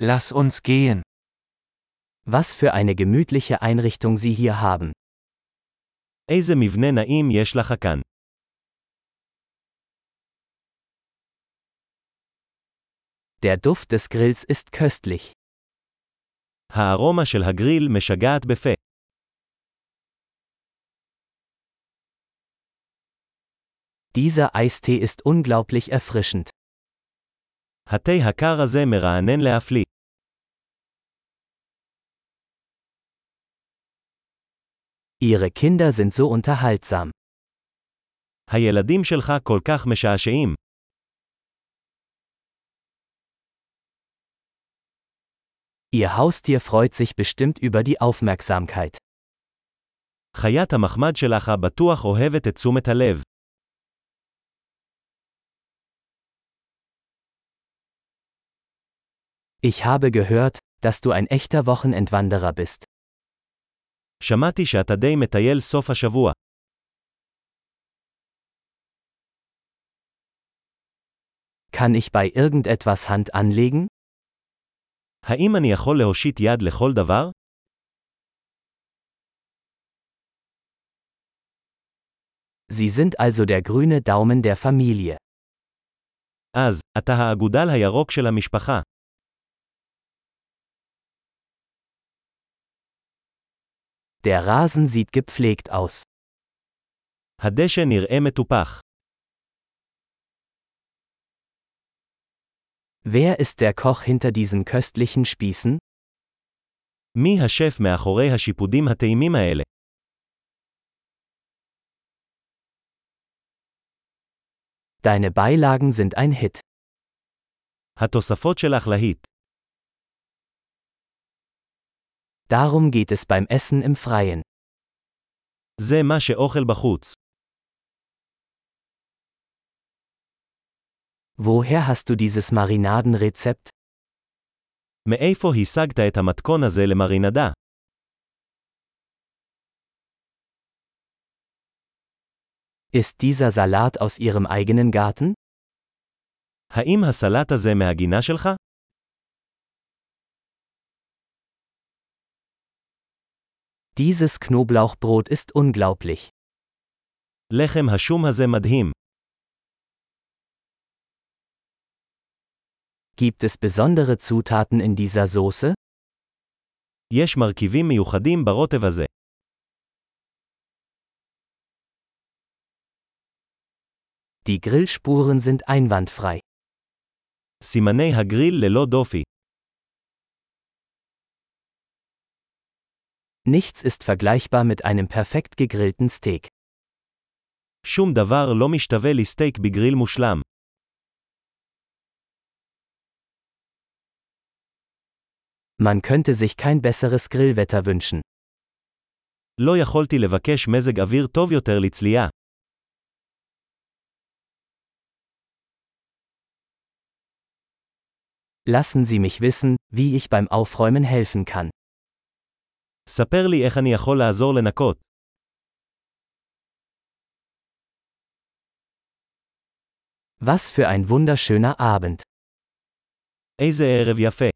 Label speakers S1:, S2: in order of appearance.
S1: Lass uns gehen.
S2: Was für eine gemütliche Einrichtung Sie hier haben.
S3: איזה מבנה נעים יש לך כאן.
S2: Der Duft des Grills ist köstlich.
S3: הארומה של הגריל משגעת בפה.
S2: Dieser Eistee ist unglaublich erfrischend.
S3: התה הקר הזה מרענן להפליא.
S2: Ihre Kinder sind so unterhaltsam.
S3: הילדים שלך כל כך משעשעים.
S2: Ihr Haustier freut sich bestimmt über die Aufmerksamkeit.
S3: חיית המחמד שלך בטוח אוהבת את תשומת הלב.
S2: Ich habe gehört, dass du ein echter Wochenendwanderer bist.
S3: שמעתי שאתה די מטייל סוף השבוע.
S2: Kann ich bei irgendetwas Hand anlegen?
S3: האם אני יכול להושיט יד לכל דבר?
S2: Sie sind also der grüne Daumen der Familie.
S3: אז, אתה האגודל הירוק של המשפחה.
S2: Der Rasen sieht gepflegt aus.
S3: הדשא נראה מטופח.
S2: Wer ist der Koch hinter diesen köstlichen Spießen?
S3: מי השף מאחורי השיפודים הטעימים האלה?
S2: Deine Beilagen sind ein Hit.
S3: התוספות שלך להיט.
S2: Darum geht es beim Essen im Freien.
S3: זה מה שאוכל בחוץ.
S2: Woher hast du dieses Marinadenrezept?
S3: מאיפה השגת את המתכון הזה למרינדה?
S2: Ist dieser Salat aus Ihrem eigenen Garten?
S3: האם הסלט הזה מהגינה שלך?
S2: Dieses Knoblauchbrot ist unglaublich.
S3: לחם השום הזה מדהים.
S2: Gibt es besondere Zutaten in dieser Soße?
S3: יש מרכיבים מיוחדים ברוטב הזה.
S2: Die Grillspuren sind einwandfrei.
S3: סימני הגריל ללא דופי.
S2: Nichts ist vergleichbar mit einem perfekt gegrillten Steak.
S3: שום דבר לא משתווה לסטייק בגריל מושלם.
S2: Man könnte sich kein besseres Grillwetter wünschen.
S3: לא יכולתי לבקש מזג אוויר טוב יותר לצלייה.
S2: Lassen Sie mich wissen, wie ich beim Aufräumen helfen kann.
S3: ספר לי איך אני יכול לעזור לנקות.
S2: Was für ein wunderschöner Abend.
S3: איזה ערב יפה.